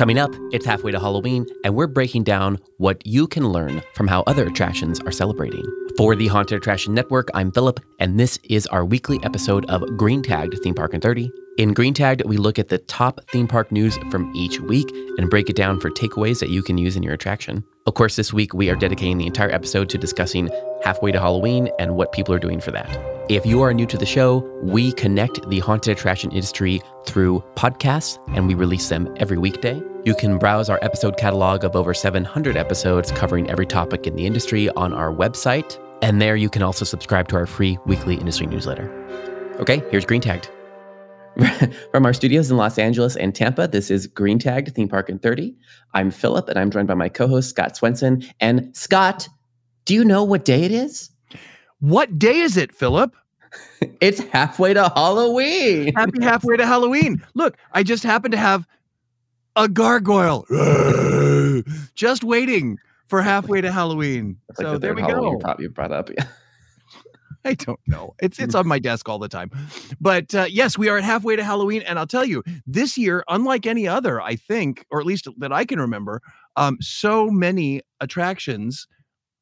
Coming up, it's halfway to Halloween, and we're breaking down what you can learn from how other attractions are celebrating. For the Haunted Attraction Network, I'm Philip, and this is our weekly episode of Green Tagged Theme Park in 30. In Green Tagged, we look at the top theme park news from each week and break it down for takeaways that you can use in your attraction. Of course, this week we are dedicating the entire episode to discussing halfway to Halloween and what people are doing for that. If you are new to the show, we connect the haunted attraction industry through podcasts and we release them every weekday. You can browse our episode catalog of over 700 episodes covering every topic in the industry on our website. And there you can also subscribe to our free weekly industry newsletter. Okay, here's Green Tagged. From our studios in Los Angeles and Tampa, this is Green Tagged Theme Park in 30. I'm Philip, and I'm joined by my co host, Scott Swenson. And Scott, do you know what day it is? What day is it, Philip? it's halfway to Halloween. Happy halfway to Halloween. Look, I just happen to have a gargoyle just waiting for halfway to Halloween. Like so the there we Halloween go. you brought up. I don't know. It's it's on my desk all the time. But uh, yes, we are at halfway to Halloween, and I'll tell you, this year, unlike any other, I think, or at least that I can remember, um, so many attractions,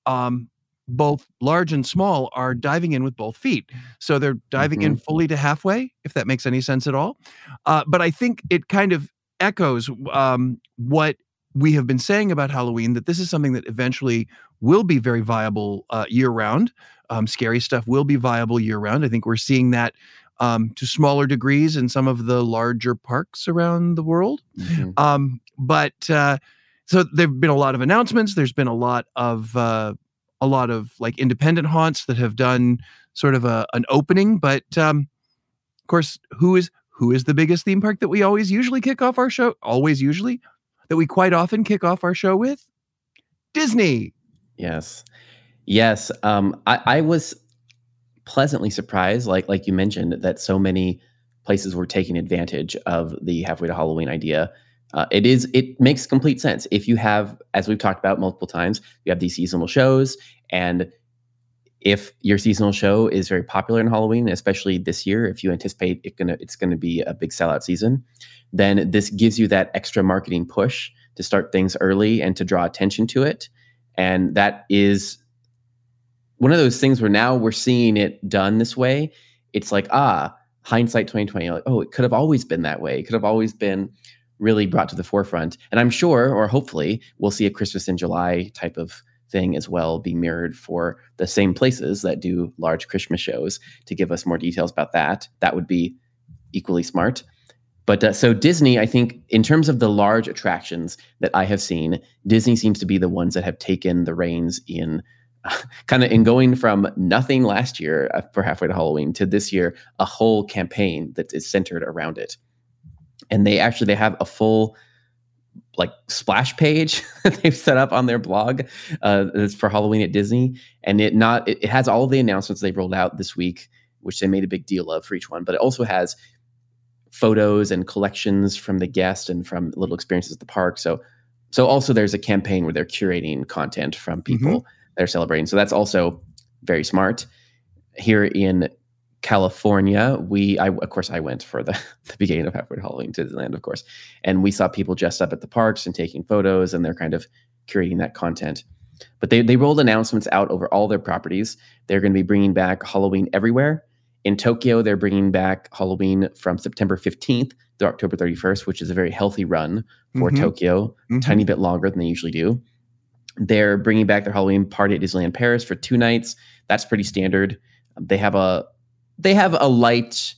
um, both large and small, are diving in with both feet. So they're diving in fully to halfway, if that makes any sense at all. Uh, but I think it kind of echoes um, what we have been saying about Halloween that this is something that eventually will be very viable uh, year round. Um, scary stuff will be viable year round. I think we're seeing that um, to smaller degrees in some of the larger parks around the world. Mhm. Um, but uh, so there've been a lot of announcements. There's been a lot of uh, a lot of like independent haunts that have done sort of a, an opening. But um, of course, who is who is the biggest theme park that we always usually kick off our show? Always usually that we quite often kick off our show with Disney. Yes. Yes. Um, I, I was pleasantly surprised, like like you mentioned, that so many places were taking advantage of the halfway to Halloween idea. Uh, it is it makes complete sense if you have, as we've talked about multiple times, you have these seasonal shows, and if your seasonal show is very popular in Halloween, especially this year, if you anticipate it gonna it's gonna be a big sellout season, then this gives you that extra marketing push to start things early and to draw attention to it. And that is one of those things where now we're seeing it done this way. It's like, ah, hindsight 2020, like, oh, it could have always been that way. It could have always been really brought to the forefront. And I'm sure, or hopefully, we'll see a Christmas in July type of thing as well be mirrored for the same places that do large Christmas shows to give us more details about that. That would be equally smart. But uh, so Disney, I think, in terms of the large attractions that I have seen, Disney seems to be the ones that have taken the reins in kind of in going from nothing last year uh, for halfway to Halloween to this year, a whole campaign that is centered around it. And they actually they have a full like splash page that they've set up on their blog uh, that's for Halloween at Disney, and it not it, it has all the announcements they've rolled out this week, which they made a big deal of for each one. But it also has photos and collections from the guest and from little experiences at the park. So so also there's a campaign where they're curating content from people that are celebrating. So that's also very smart. Here in California, we I of course I went for the, the beginning of Halfway to Halloween to Disneyland, of course. And we saw people dressed up at the parks and taking photos and they're kind of curating that content. But they, they rolled announcements out over all their properties. They're going to be bringing back Halloween everywhere. In Tokyo, they're bringing back Halloween from September 15th to October 31st, which is a very healthy run for Mhm. Tokyo, Mhm. tiny bit longer than they usually do. They're bringing back their Halloween party at Disneyland Paris for two nights. That's pretty standard. They have a they have a light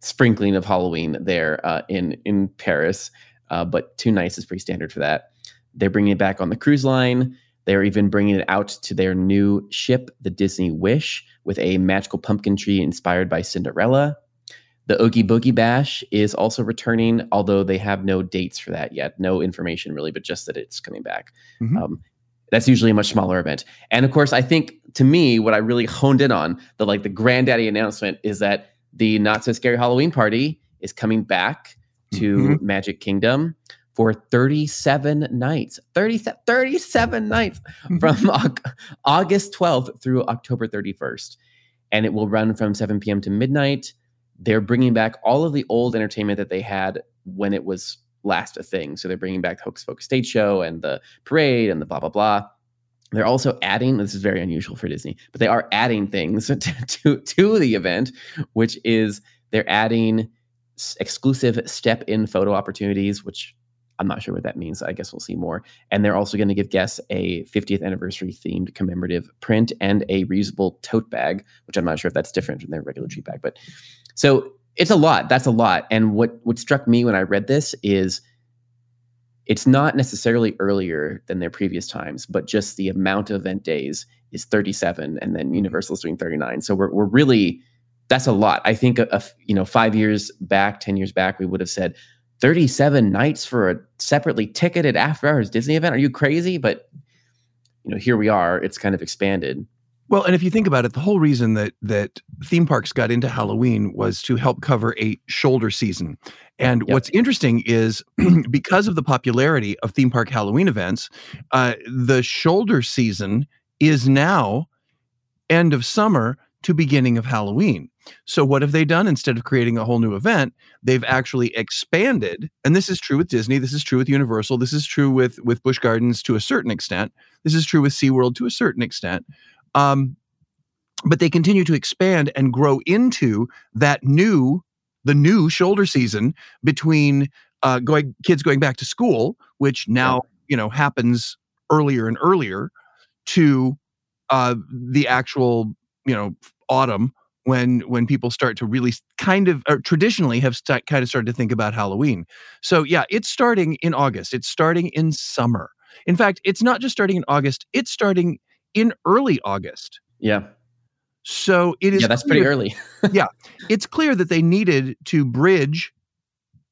sprinkling of Halloween there uh, in in Paris, uh, but two nights is pretty standard for that. They're bringing it back on the cruise line. They're even bringing it out to their new ship, the Disney Wish, with a magical pumpkin tree inspired by Cinderella. The Oogie Boogie Bash is also returning, although they have no dates for that yet. No information really, but just that it's coming back. Mhm. Um, that's usually a much smaller event. And of course, I think to me, what I really honed in on, the like the granddaddy announcement is that the not so scary Halloween party is coming back to Mhm. Magic Kingdom for 37 nights. 30, 37 nights from August 12th through October 31st. And it will run from 7 p.m. to midnight. They're bringing back all of the old entertainment that they had when it was last a thing. So they're bringing back the Hocus Pocus stage show and the parade and the blah blah blah. They're also adding. This is very unusual for Disney, but they are adding things to to, to the event, which is they're adding exclusive step-in photo opportunities, which I'm not sure what that means. I guess we'll see more. And they're also going to give guests a 50th anniversary themed commemorative print and a reusable tote bag, which I'm not sure if that's different from their regular treat bag. But so it's a lot. That's a lot. And what what struck me when I read this is it's not necessarily earlier than their previous times, but just the amount of event days is 37, and then mm-hmm. Universal's doing 39. So we're we're really that's a lot. I think a, a, you know five years back, ten years back, we would have said 37 nights for a separately ticketed after hours Disney event. Are you crazy? But you know, here we are. It's kind of expanded. Well, and if you think about it, the whole reason that that theme parks got into Halloween was to help cover a shoulder season. And yep. what's interesting is because of the popularity of theme park Halloween events, uh, the shoulder season is now end of summer to beginning of Halloween. So what have they done instead of creating a whole new event? They've actually expanded, and this is true with Disney, this is true with Universal, this is true with with Busch Gardens to a certain extent. This is true with SeaWorld to a certain extent. Um, but they continue to expand and grow into that new the new shoulder season between uh, going kids going back to school, which now you know happens earlier and earlier, to uh, the actual you know autumn when when people start to really kind of traditionally have st- kind of started to think about Halloween. So yeah, it's starting in August. It's starting in summer. In fact, it's not just starting in August. It's starting in early August. Yeah. So it is. Yeah, that's clear, pretty early. yeah, it's clear that they needed to bridge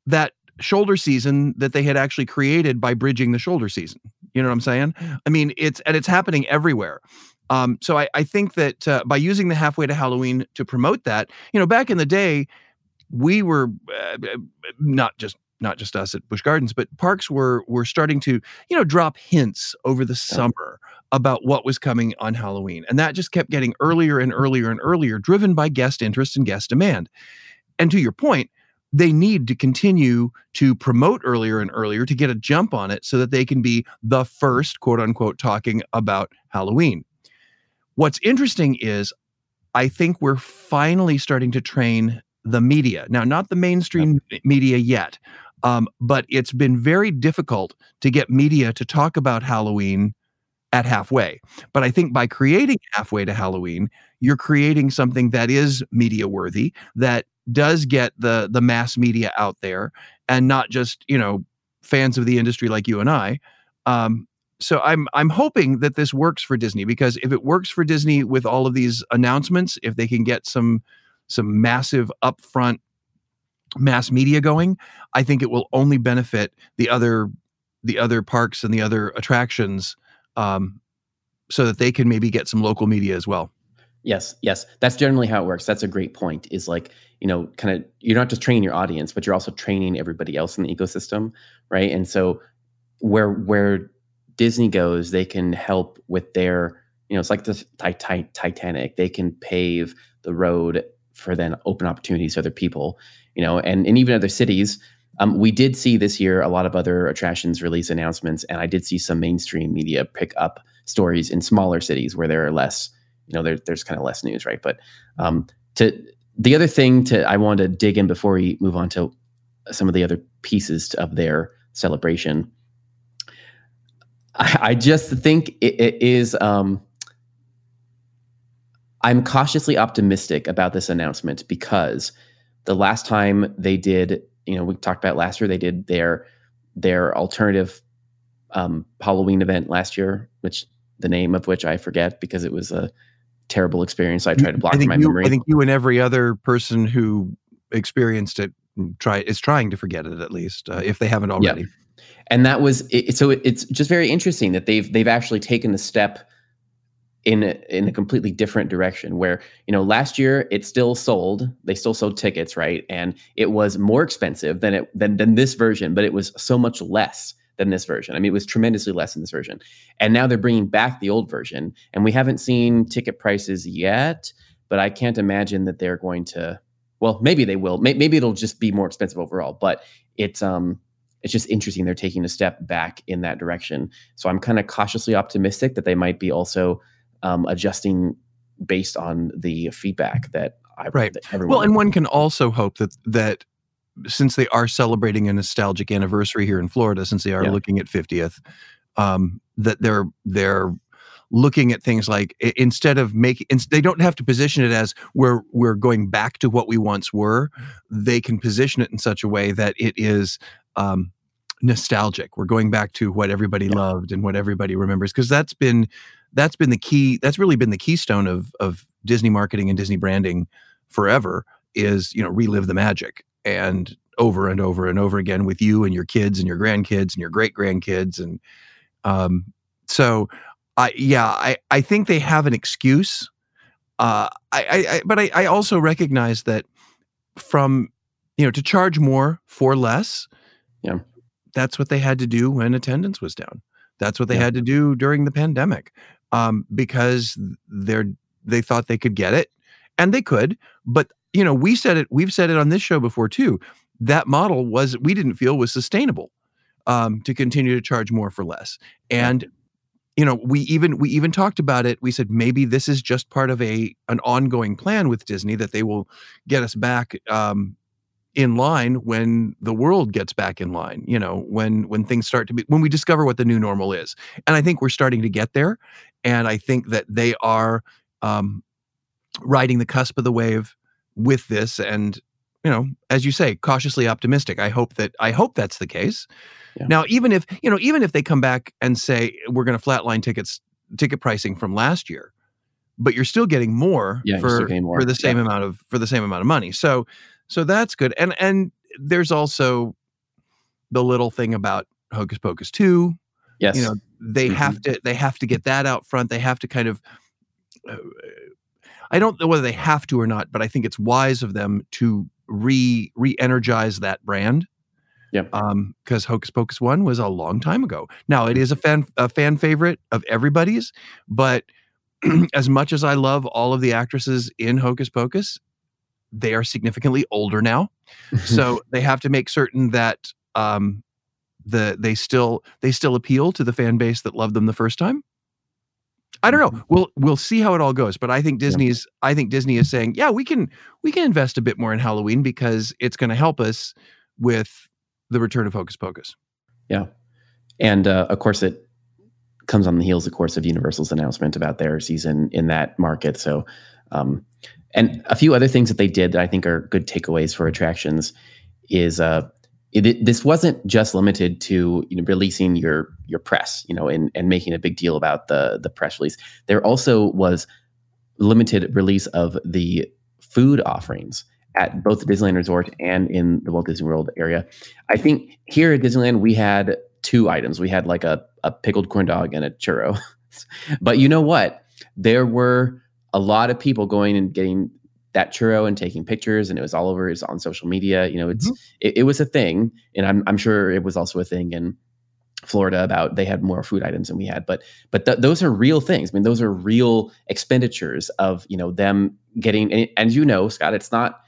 that shoulder season that they had actually created by bridging the shoulder season. You know what I'm saying? I mean, it's and it's happening everywhere. Um, so I, I think that uh, by using the halfway to Halloween to promote that, you know, back in the day, we were uh, uh, not just not just us at Busch Gardens, but parks were were starting to you know drop hints over the summer about what was coming on Halloween, and that just kept getting earlier and earlier and earlier, driven by guest interest and guest demand. And to your point, they need to continue to promote earlier and earlier to get a jump on it so that they can be the first quote unquote talking about Halloween. What's interesting is I think we're finally starting to train the media. Now, not the mainstream yep. media yet, um, but it's been very difficult to get media to talk about Halloween at halfway. But I think by creating halfway to Halloween, you're creating something that is media worthy, that does get the the mass media out there, and not just you know fans of the industry like you and I. Um, so I'm I'm hoping that this works for Disney because if it works for Disney with all of these announcements, if they can get some some massive upfront mass media going, I think it will only benefit the other the other parks and the other attractions um, so that they can maybe get some local media as well. Yes, yes. That's generally how it works. That's a great point. Is like, you know, kind of you're not just training your audience, but you're also training everybody else in the ecosystem, right? And so where where Disney goes, they can help with their, you know, it's like the Titanic. They can pave the road for then open opportunities to other people, you know, and, and even other cities. Um, we did see this year a lot of other attractions release announcements, and I did see some mainstream media pick up stories in smaller cities where there are less, you know, there, there's kind of less news, right? But um, to the other thing to I wanted to dig in before we move on to some of the other pieces of their celebration I, I just think it, it is. Um, I'm cautiously optimistic about this announcement because the last time they did, you know, we talked about last year, they did their their alternative um, Halloween event last year, which the name of which I forget because it was a terrible experience. So I tried to block my you, memory. I think you and every other person who experienced it try is trying to forget it at least uh, if they haven't already. Yeah and that was it, so it, it's just very interesting that they've they've actually taken the step in a, in a completely different direction where you know last year it still sold they still sold tickets right? And it was more expensive than it than than this version but it was so much less than this version. I mean it was tremendously less than this version. And now they're bringing back the old version and we haven't seen ticket prices yet but i can't imagine that they're going to well maybe they will. Maybe it'll just be more expensive overall but it's um it's just interesting they're taking a step back in that direction. So I'm kind of cautiously optimistic that they might be also um, adjusting based on the feedback that I right. That everyone well, and one can also hope that that since they are celebrating a nostalgic anniversary here in Florida, since they are Yeah. looking at 50th, um, that they're they're looking at things like instead of making they don't have to position it as we're we're going back to what we once were. They can position it in such a way that it is um, nostalgic. We're going back to what everybody Yeah. loved and what everybody remembers because that's been that's been the key. That's really been the keystone of of Disney marketing and Disney branding forever. Is you know relive the magic and over and over and over again with you and your kids and your grandkids and your great grandkids and um so I yeah I I think they have an excuse. Uh, I, I, I but I, I also recognize that from you know to charge more for less. Yeah. that's what they had to do when attendance was down. That's what they Yeah. had to do during the pandemic, um, because they're they thought they could get it, and they could. But you know, we said it. We've said it on this show before too. That model was we didn't feel was sustainable um, to continue to charge more for less, and you know we even we even talked about it we said maybe this is just part of a an ongoing plan with disney that they will get us back um in line when the world gets back in line you know when when things start to be when we discover what the new normal is and i think we're starting to get there and i think that they are um riding the cusp of the wave with this and you know as you say cautiously optimistic. I hope that i hope that's the case. Yeah. now even if you know even if they come back and say we're going to flatline tickets ticket pricing from last year but you're still getting more Yeah, for getting more, for the same yeah. amount of for the same amount of money. So so that's good. And and there's also the little thing about hocus pocus 2 yes, you know they Mhm. have to they have to get that out front. They have to kind of uh, i don't know whether they have to or not but i think it's wise of them to re re-energize that brand. Yep. um because hocus pocus 1 was a long time ago. Now it is a fan a fan favorite of everybody's but as much as i love all of the actresses in hocus pocus they are significantly older now. So they have to make certain that um the they still they still appeal to the fan base that loved them the first time? I don't know. We'll we'll see how it all goes but i think disney's i think disney is saying yeah we can we can invest a bit more in halloween because it's going to help us with the return of hocus pocus. Yeah. And uh, of course, it comes on the heels, of course, of Universal's announcement about their season in that market. So, um, and a few other things that they did that I think are good takeaways for attractions is uh, it, this wasn't just limited to you know releasing your your press, you know, and and making a big deal about the the press release. There also was limited release of the food offerings at both the Disneyland Resort and in the Walt Disney World area. I think here at Disneyland we had two items. We had like a, a pickled corn dog and a churro. but you know what? There were a lot of people going and getting that churro and taking pictures, and it was all over. It's on social media. You know, it's it, it was a thing, and I'm I'm sure it was also a thing in Florida about they had more food items than we had. But but th- those are real things. I mean, those are real expenditures of you know them getting. And, and you know, Scott, it's not.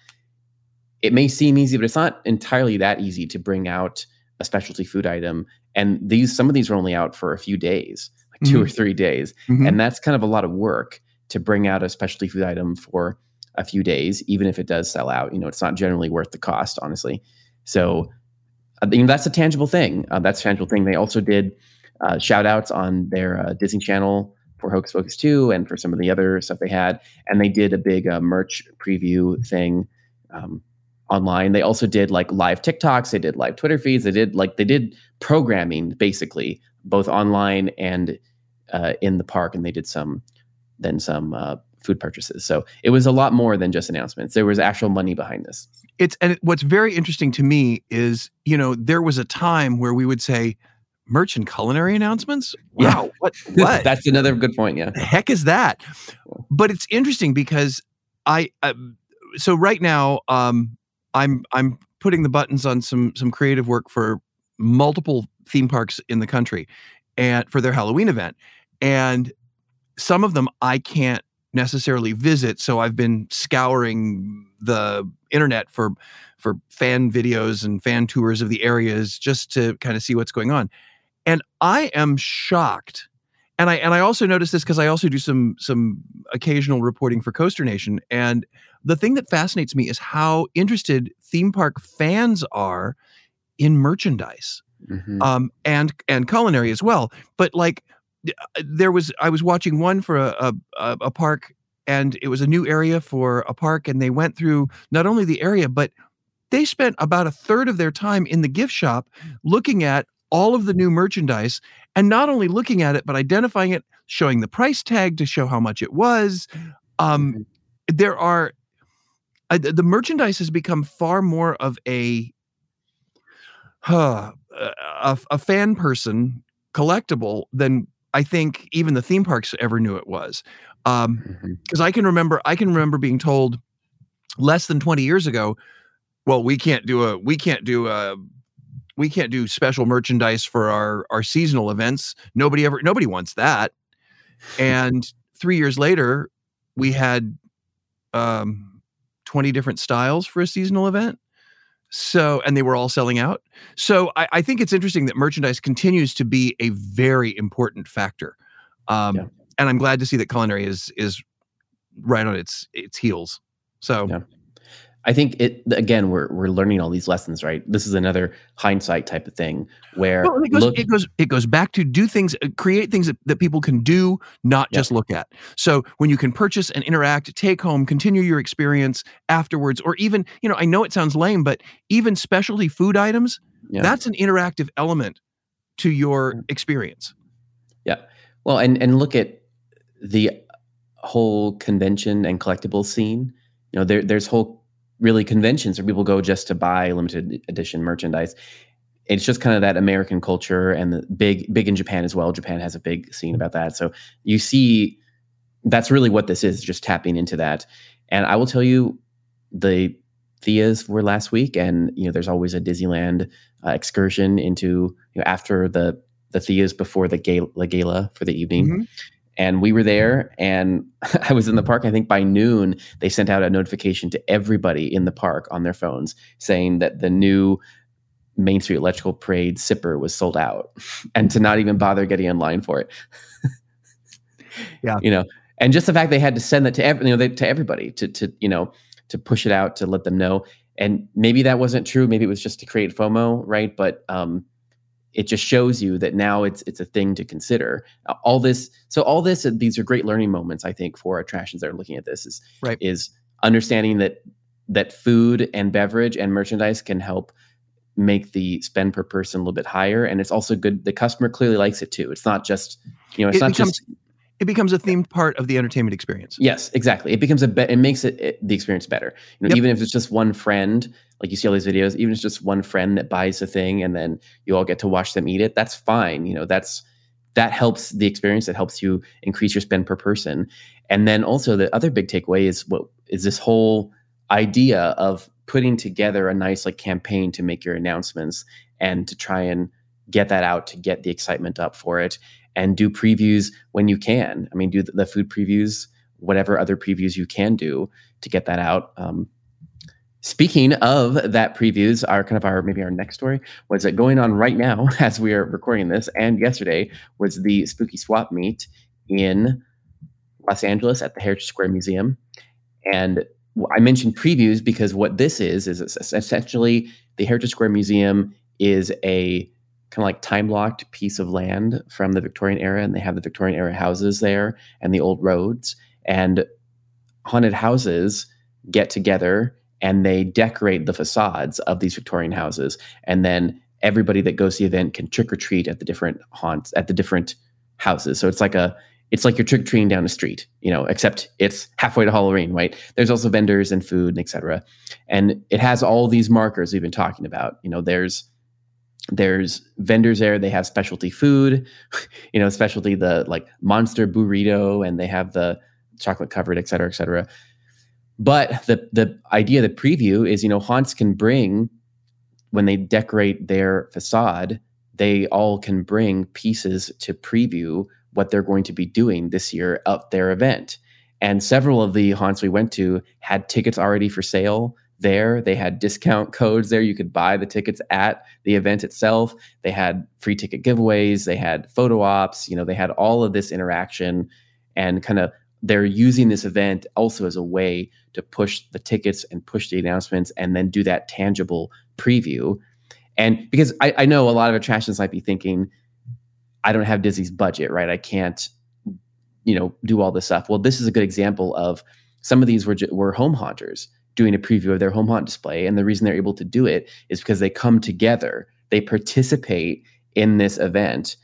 It may seem easy, but it's not entirely that easy to bring out a specialty food item. And these some of these are only out for a few days, like 2 or three days, Mhm. and that's kind of a lot of work to bring out a specialty food item for a few days, even if it does sell out. You know, it's not generally worth the cost, honestly. So, I think that's a tangible thing. Uh, that's a tangible thing. They also did uh, shout outs on their uh, Disney Channel for Hocus Pocus 2 and for some of the other stuff they had. And they did a big uh, merch preview thing um, online. They also did like live TikToks. They did live Twitter feeds. They did like, they did programming basically, both online and uh, in the park. And they did some, then some uh, food purchases. So it was a lot more than just announcements. There was actual money behind this. it's and what's very interesting to me is you know there was a time where we would say merch and culinary announcements Yeah. wow what what That's another good point. Yeah. the heck is that but it's interesting because i uh, so right now um i'm i'm putting the buttons on some some creative work for multiple theme parks in the country and for their halloween event and some of them i can't necessarily visit, so I've been scouring the internet for for fan videos and fan tours of the areas just to kind of see what's going on. And I am shocked. And I and I also noticed this because I also do some some occasional reporting for Coaster Nation. And the thing that fascinates me is how interested theme park fans are in merchandise Mhm. um, and and culinary as well. But like there was, I was watching one for a, a a park, and it was a new area for a park, and they went through not only the area, but they spent about a third of their time in the gift shop looking at all of the new merchandise, and not only looking at it, but identifying it, showing the price tag to show how much it was. Um, Mhm. there are uh, the the merchandise has become far more of a huh, a, a fan person collectible than I think even the theme parks ever knew it was. Um, Mhm. because I can remember I can remember being told less than 20 years ago, well, we can't do a we can't do a we can't do special merchandise for our our seasonal events. Nobody ever nobody wants that. And 3 years later, we had um 20 different styles for a seasonal event. So, and they were all selling out. So, I, I think it's interesting that merchandise continues to be a very important factor. Um, Yeah. And I'm glad to see that culinary is is right on its its heels. So, Yeah. I think it again. We're we're learning all these lessons, right? This is another hindsight type of thing where well, it goes look, it goes it goes back to do things, uh, create things that, that people can do, not Yeah. just look at. So when you can purchase and interact, take home, continue your experience afterwards, or even you know, I know it sounds lame, but even specialty food items, Yeah. that's an interactive element to your experience. Yeah. Well, and and look at the whole convention and collectible scene. You know, there there's whole really conventions where people go just to buy limited edition merchandise. It's just kind of that American culture and the big big in Japan as well. Japan has a big scene about that. So you see that's really what this is, just tapping into that. And I will tell you the Theas were last week, and you know, there's always a Disneyland uh, excursion into you know after the the Theas before the gala, la gala for the evening. Mhm. And we were there, and I was in the park. I think by noon, they sent out a notification to everybody in the park on their phones saying that the new Main Street Electrical Parade sipper was sold out, and to not even bother getting in line for it. Yeah. you know, and just the fact they had to send that to every, you know, they, to everybody to to you know to push it out to let them know. And maybe that wasn't true. Maybe it was just to create FOMO, right? But um, it just shows you that now it's it's a thing to consider. All this, so all this, uh, these are great learning moments, I think, for attractions that are looking at this. Is Right. is understanding that that food and beverage and merchandise can help make the spend per person a little bit higher, and it's also good. The customer clearly likes it too. It's not just you know, it's It not becomes just it becomes a themed part of the entertainment experience. Yes, exactly. It becomes a be- it makes it, it the experience better. You know, Yep. even if it's just one friend, like you see all these videos, even if it's just one friend that buys the thing and then you all get to watch them eat it, that's fine. You know, that's that helps the experience. It helps you increase your spend per person. And then also the other big takeaway is what is this whole idea of putting together a nice like campaign to make your announcements and to try and get that out to get the excitement up for it and do previews when you can. I mean, do the, food previews, whatever other previews you can do to get that out. Um, speaking of that previews, our kind of our maybe our next story was that going on right now as we are recording this, and yesterday was the Spooky Swap Meet in Los Angeles at the Heritage Square Museum, and I mentioned previews because what this is is es- essentially the Heritage Square Museum is a kind of like time locked piece of land from the Victorian era, and they have the Victorian era houses there and the old roads. And haunted houses get together and they decorate the facades of these Victorian houses. And then everybody that goes to the event can trick or treat at the different haunts, at the different houses. So it's like a it's like you're trick treating down the street, you know, except it's halfway to Halloween, right? There's also vendors and food and et cetera. And it has all these markers we've been talking about. You know, there's there's vendors there they have specialty food you know specialty the like monster burrito and they have the chocolate covered et cetera et cetera. But the the idea the preview is you know haunts can bring when they decorate their facade they all can bring pieces to preview what they're going to be doing this year of their event. And several of the haunts we went to had tickets already for sale there. They had discount codes there. You could buy the tickets at the event itself. They had free ticket giveaways. They had photo ops. You know, they had all of this interaction and kind of they're using this event also as a way to push the tickets and push the announcements and then do that tangible preview. And because I, I know a lot of attractions might be thinking, I don't have Disney's budget, right? I can't, you know, do all this stuff. Well, this is a good example of some of these were were home haunters doing a preview of their home haunt display, and the reason they're able to do it is because they come together, they participate in this event,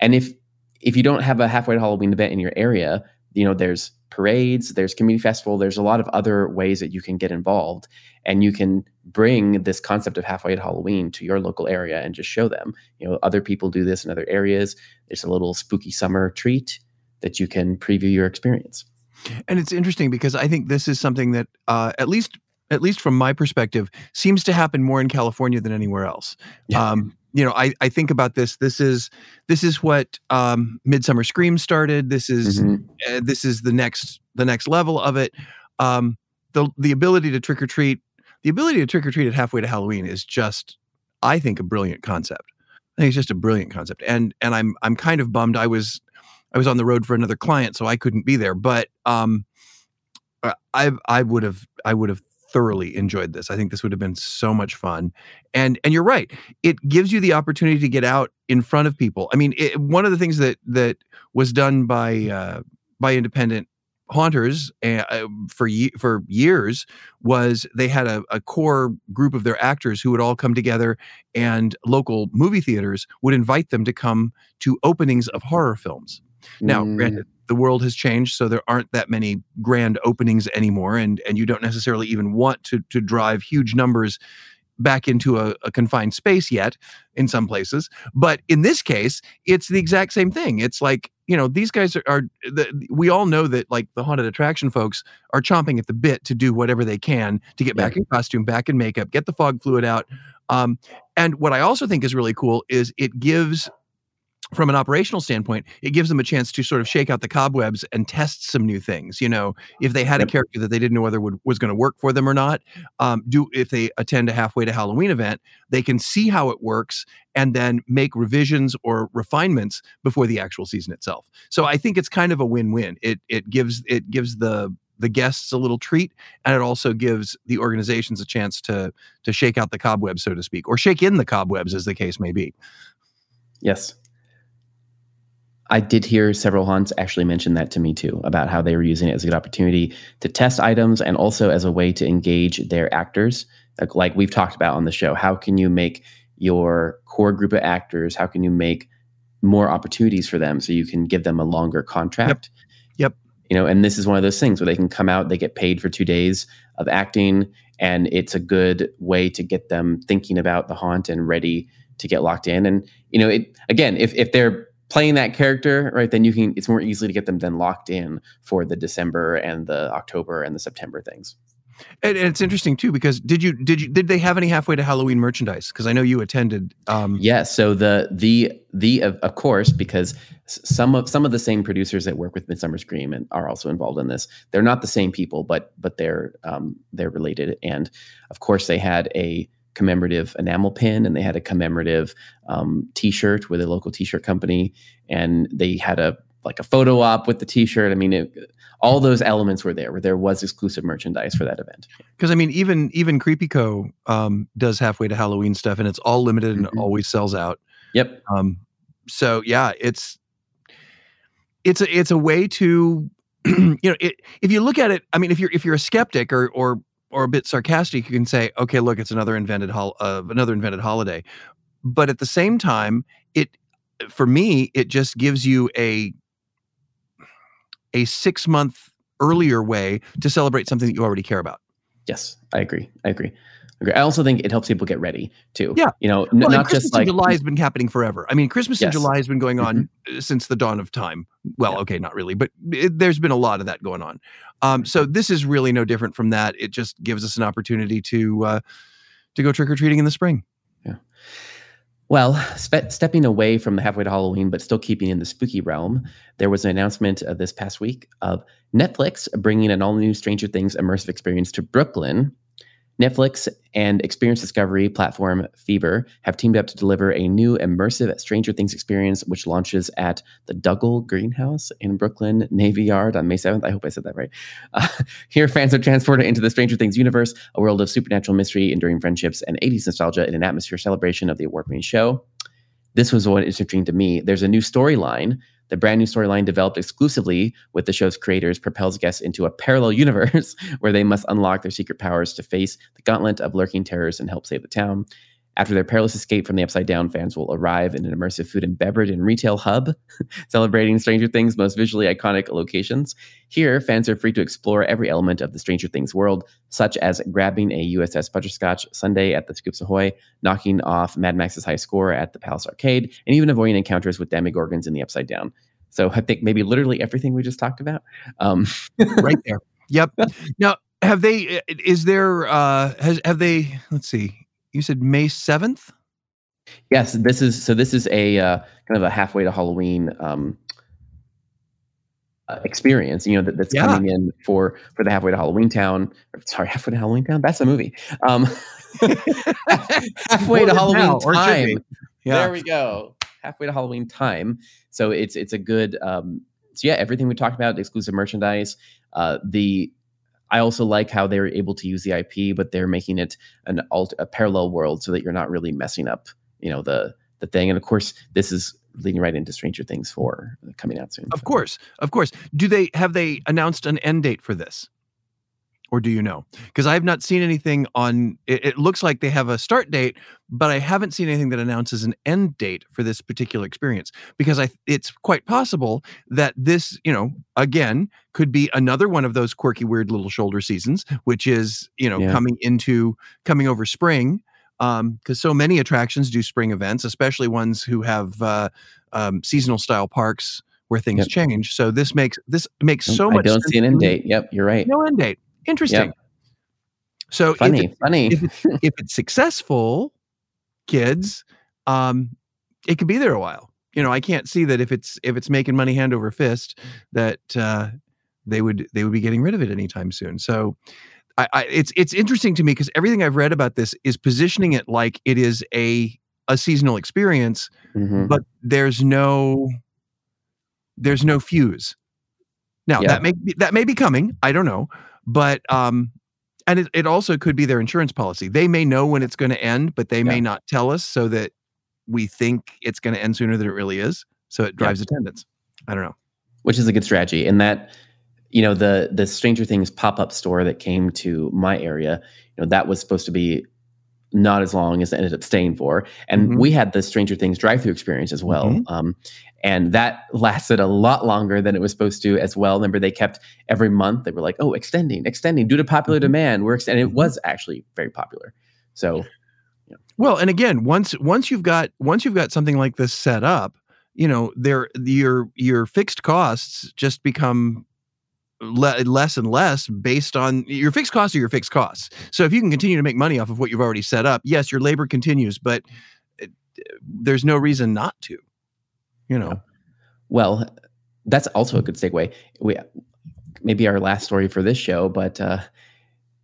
and if if you don't have a halfway to Halloween event in your area, you know there's parades there's community festival there's a lot of other ways that you can get involved and you can bring this concept of halfway to halloween to your local area and just show them. You know other people do this in other areas. There's a little spooky summer treat that you can preview your experience and it's interesting because i think this is something that uh, at least at least from my perspective seems to happen more in california than anywhere else yeah. um, you know, I, I think about this. This is this is what um, Midsummer Scream started. This is mm-hmm. uh, this is the next the next level of it. Um, the the ability to trick or treat, the ability to trick or treat at halfway to Halloween is just, I think, a brilliant concept. I think it's just a brilliant concept, and and I'm I'm kind of bummed. I was I was on the road for another client, so I couldn't be there. But um, I I would have I would have thoroughly enjoyed this. I think this would have been so much fun. And and you're right. It gives you the opportunity to get out in front of people. I mean, it, one of the things that that was done by uh, by independent haunters uh, for for years was they had a, a core group of their actors who would all come together and local movie theaters would invite them to come to openings of horror films now mm. granted the world has changed so there aren't that many grand openings anymore and and you don't necessarily even want to to drive huge numbers back into a, a, confined space yet in some places but in this case it's the exact same thing it's like you know these guys are, are the, we all know that like the haunted attraction folks are chomping at the bit to do whatever they can to get back in costume back in makeup get the fog fluid out um, and what i also think is really cool is it gives from an operational standpoint, it gives them a chance to sort of shake out the cobwebs and test some new things. You know, if they had a character that they didn't know whether would, was going to work for them or not, um, do if they attend a halfway to Halloween event, they can see how it works and then make revisions or refinements before the actual season itself. So I think it's kind of a win-win. It it gives it gives the the guests a little treat and it also gives the organizations a chance to to shake out the cobwebs so to speak or shake in the cobwebs as the case may be yes I did hear several haunts actually mention that to me too about how they were using it as a good opportunity to test items and also as a way to engage their actors. Like, like we've talked about on the show, how can you make your core group of actors? How can you make more opportunities for them so you can give them a longer contract? Yep. yep. You know, and this is one of those things where they can come out, they get paid for two days of acting, and it's a good way to get them thinking about the haunt and ready to get locked in. And you know, it again, if if they're playing that character, right, then you can it's more easily to get them then locked in for the December and the October and the September things. And, and it's interesting too because did you did you did they have any halfway to Halloween merchandise? Because I know you attended. Um, yes, yeah, so the the the of, of course because some of some of the same producers that work with Midsummer Scream and are also involved in this. They're not the same people, but but they're um, they're related. And of course, they had a commemorative enamel pin and they had a commemorative um, t-shirt with a local t-shirt company and they had a like a photo op with the t-shirt. I mean it, all those elements were there where there was exclusive merchandise for that event. Because i mean even even creepy co um, does halfway to halloween stuff and it's all limited and mm-hmm. always sells out. Yep. Um, so yeah it's it's a it's a way to you know it, if you look at it i mean if you're if you're a skeptic or or or a bit sarcastic, you can say, "Okay, look, it's another invented hol- uh, another invented holiday," but at the same time, it for me it just gives you a a six month earlier way to celebrate something that you already care about. Yes, I agree. I agree. I also think it helps people get ready too. Yeah, you know, n- well, not Christmas just like July has been happening forever. I mean, Christmas yes. in July has been going on mm-hmm. since the dawn of time. Well, yeah. okay, not really, but it, there's been a lot of that going on. Um, so this is really no different from that. It just gives us an opportunity to uh, to go trick or treating in the spring. Yeah. Well, spe- stepping away from the halfway to Halloween, but still keeping in the spooky realm, there was an announcement uh, this past week of Netflix bringing an all new Stranger Things immersive experience to Brooklyn Netflix and experience discovery platform Fever have teamed up to deliver a new immersive Stranger Things experience, which launches at the Duggal Greenhouse in Brooklyn Navy Yard on May 7th. I hope I said that right. Uh, here, fans are transported into the Stranger Things universe, a world of supernatural mystery, enduring friendships, and 80s nostalgia in an atmosphere celebration of the award winning show. This was what is interesting to me. There's a new storyline the brand new storyline developed exclusively with the show's creators propels guests into a parallel universe where they must unlock their secret powers to face the gauntlet of lurking terrors and help save the town. After their perilous escape from the Upside Down, fans will arrive in an immersive food and beverage and retail hub, celebrating Stranger Things' most visually iconic locations. Here, fans are free to explore every element of the Stranger Things world, such as grabbing a USS Butterscotch sundae at the Scoops Ahoy, knocking off Mad Max's high score at the Palace Arcade, and even avoiding encounters with Demogorgons in the Upside Down. So I think maybe literally everything we just talked about. Um. right there. Yep. Now, have they? Is there? Uh, has have they? Let's see you said May 7th? Yes, this is so this is a uh, kind of a halfway to Halloween um, uh, experience, you know, that, that's yeah. coming in for for the halfway to Halloween town. Sorry, halfway to Halloween town. That's a movie. Um, halfway to Halloween now, time. Yeah. There we go. Halfway to Halloween time. So it's it's a good. Um, so yeah, everything we talked about, exclusive merchandise, uh, the I also like how they're able to use the IP, but they're making it an alt, a parallel world so that you're not really messing up, you know, the the thing. And of course, this is leading right into Stranger Things 4 uh, coming out soon. Of course. Of course. Do they have they announced an end date for this? Or do you know? Because I have not seen anything on. It, it, looks like they have a start date, but I haven't seen anything that announces an end date for this particular experience. Because I, it's quite possible that this, you know, again, could be another one of those quirky, weird little shoulder seasons, which is, you know, yeah. coming into coming over spring. Because um, so many attractions do spring events, especially ones who have uh, um, seasonal style parks where things yep. change. So this makes this makes so I much. I don't see an end date. Yep, you're right. No end date. Interesting. Yep. So funny, if it, funny. if, it, if it's successful, kids, um, it could be there a while. You know, I can't see that if it's if it's making money hand over fist, that uh, they would they would be getting rid of it anytime soon. So, I, I it's it's interesting to me because everything I've read about this is positioning it like it is a a seasonal experience, mm-hmm. but there's no there's no fuse. Now yeah. that may be, that may be coming. I don't know, but um, and it, it also could be their insurance policy. They may know when it's going to end, but they yeah. may not tell us so that we think it's going to end sooner than it really is. So it drives yeah. attendance. I don't know. Which is a good strategy. And that, you know, the the Stranger Things pop up store that came to my area, you know, that was supposed to be not as long as it ended up staying for. And mm-hmm. we had the Stranger Things drive through experience as well. Mm-hmm. Um, and that lasted a lot longer than it was supposed to as well. Remember, they kept every month, they were like, oh, extending, extending due to popular mm-hmm. demand. We're extending. It was actually very popular. So, yeah. well, and again, once once you've got once you've got something like this set up, you know, there your your fixed costs just become le- less and less based on your fixed costs or your fixed costs. So if you can continue to make money off of what you've already set up, yes, your labor continues, but it, there's no reason not to. You know. Well, that's also a good segue. We maybe our last story for this show, but uh,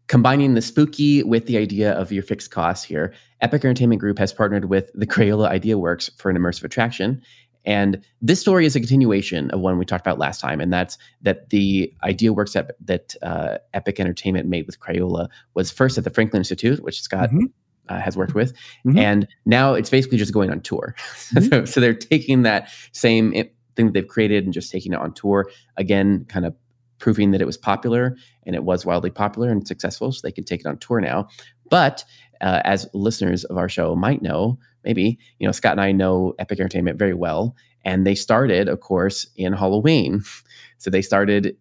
combining the spooky with the idea of your fixed costs here, Epic Entertainment Group has partnered with the Crayola Idea Works for an immersive attraction and this story is a continuation of one we talked about last time, and that's that the idea works that, that uh, Epic Entertainment made with Crayola was first at the Franklin Institute, which Scott mm-hmm. uh, has worked with, mm-hmm. and now it's basically just going on tour. Mm-hmm. so, so, they're taking that same thing that they've created and just taking it on tour again, kind of proving that it was popular and it was wildly popular and successful, so they can take it on tour now. But uh, as listeners of our show might know, maybe, you know, Scott and I know Epic Entertainment very well. And they started, of course, in Halloween. So they started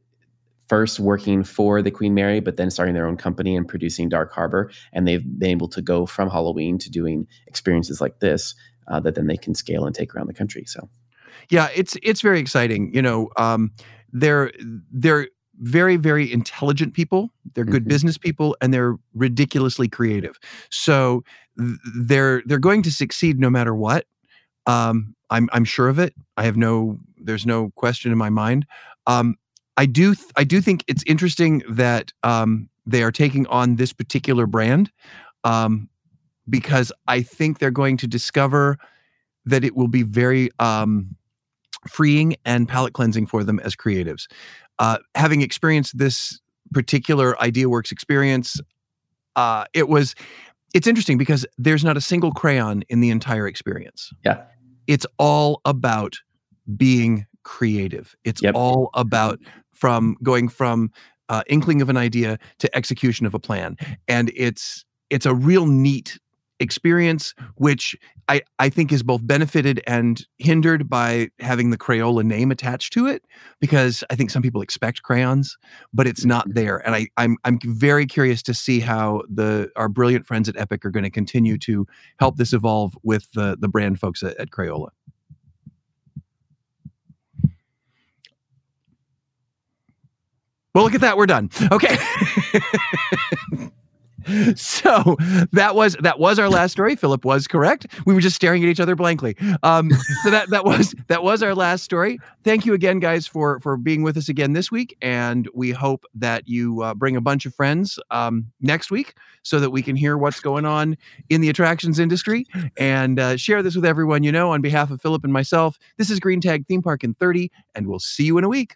first working for the Queen Mary, but then starting their own company and producing Dark Harbor. And they've been able to go from Halloween to doing experiences like this uh, that then they can scale and take around the country. So, yeah, it's it's very exciting. You know, um, they're they're very very intelligent people they're good mm-hmm. business people and they're ridiculously creative so they're they're going to succeed no matter what. Um, I'm I'm sure of it. I have no there's no question in my mind. Um, I do th- I do think it's interesting that um, they are taking on this particular brand um, because I think they're going to discover that it will be very um, freeing and palate cleansing for them as creatives. Uh, having experienced this particular IdeaWorks experience, uh, it was it's interesting because there's not a single crayon in the entire experience. Yeah. It's all about being creative. It's yep. all about from going from uh, inkling of an idea to execution of a plan, and it's it's a real neat experience, which I, I think is both benefited and hindered by having the Crayola name attached to it, because I think some people expect crayons, but it's not mm-hmm. there. And I, I'm I'm very curious to see how the our brilliant friends at Epic are going to continue to help this evolve with the the brand folks at, at Crayola. Well, look at that. We're done. Okay. so that was that was our last story. Philip was correct. We were just staring at each other blankly. Um, so that that was that was our last story. Thank you again, guys, for for being with us again this week, and we hope that you uh, bring a bunch of friends um, next week so that we can hear what's going on in the attractions industry and uh, share this with everyone you know. On behalf of Philip and myself, this is Green Tag Theme Park in 30, and we'll see you in a week.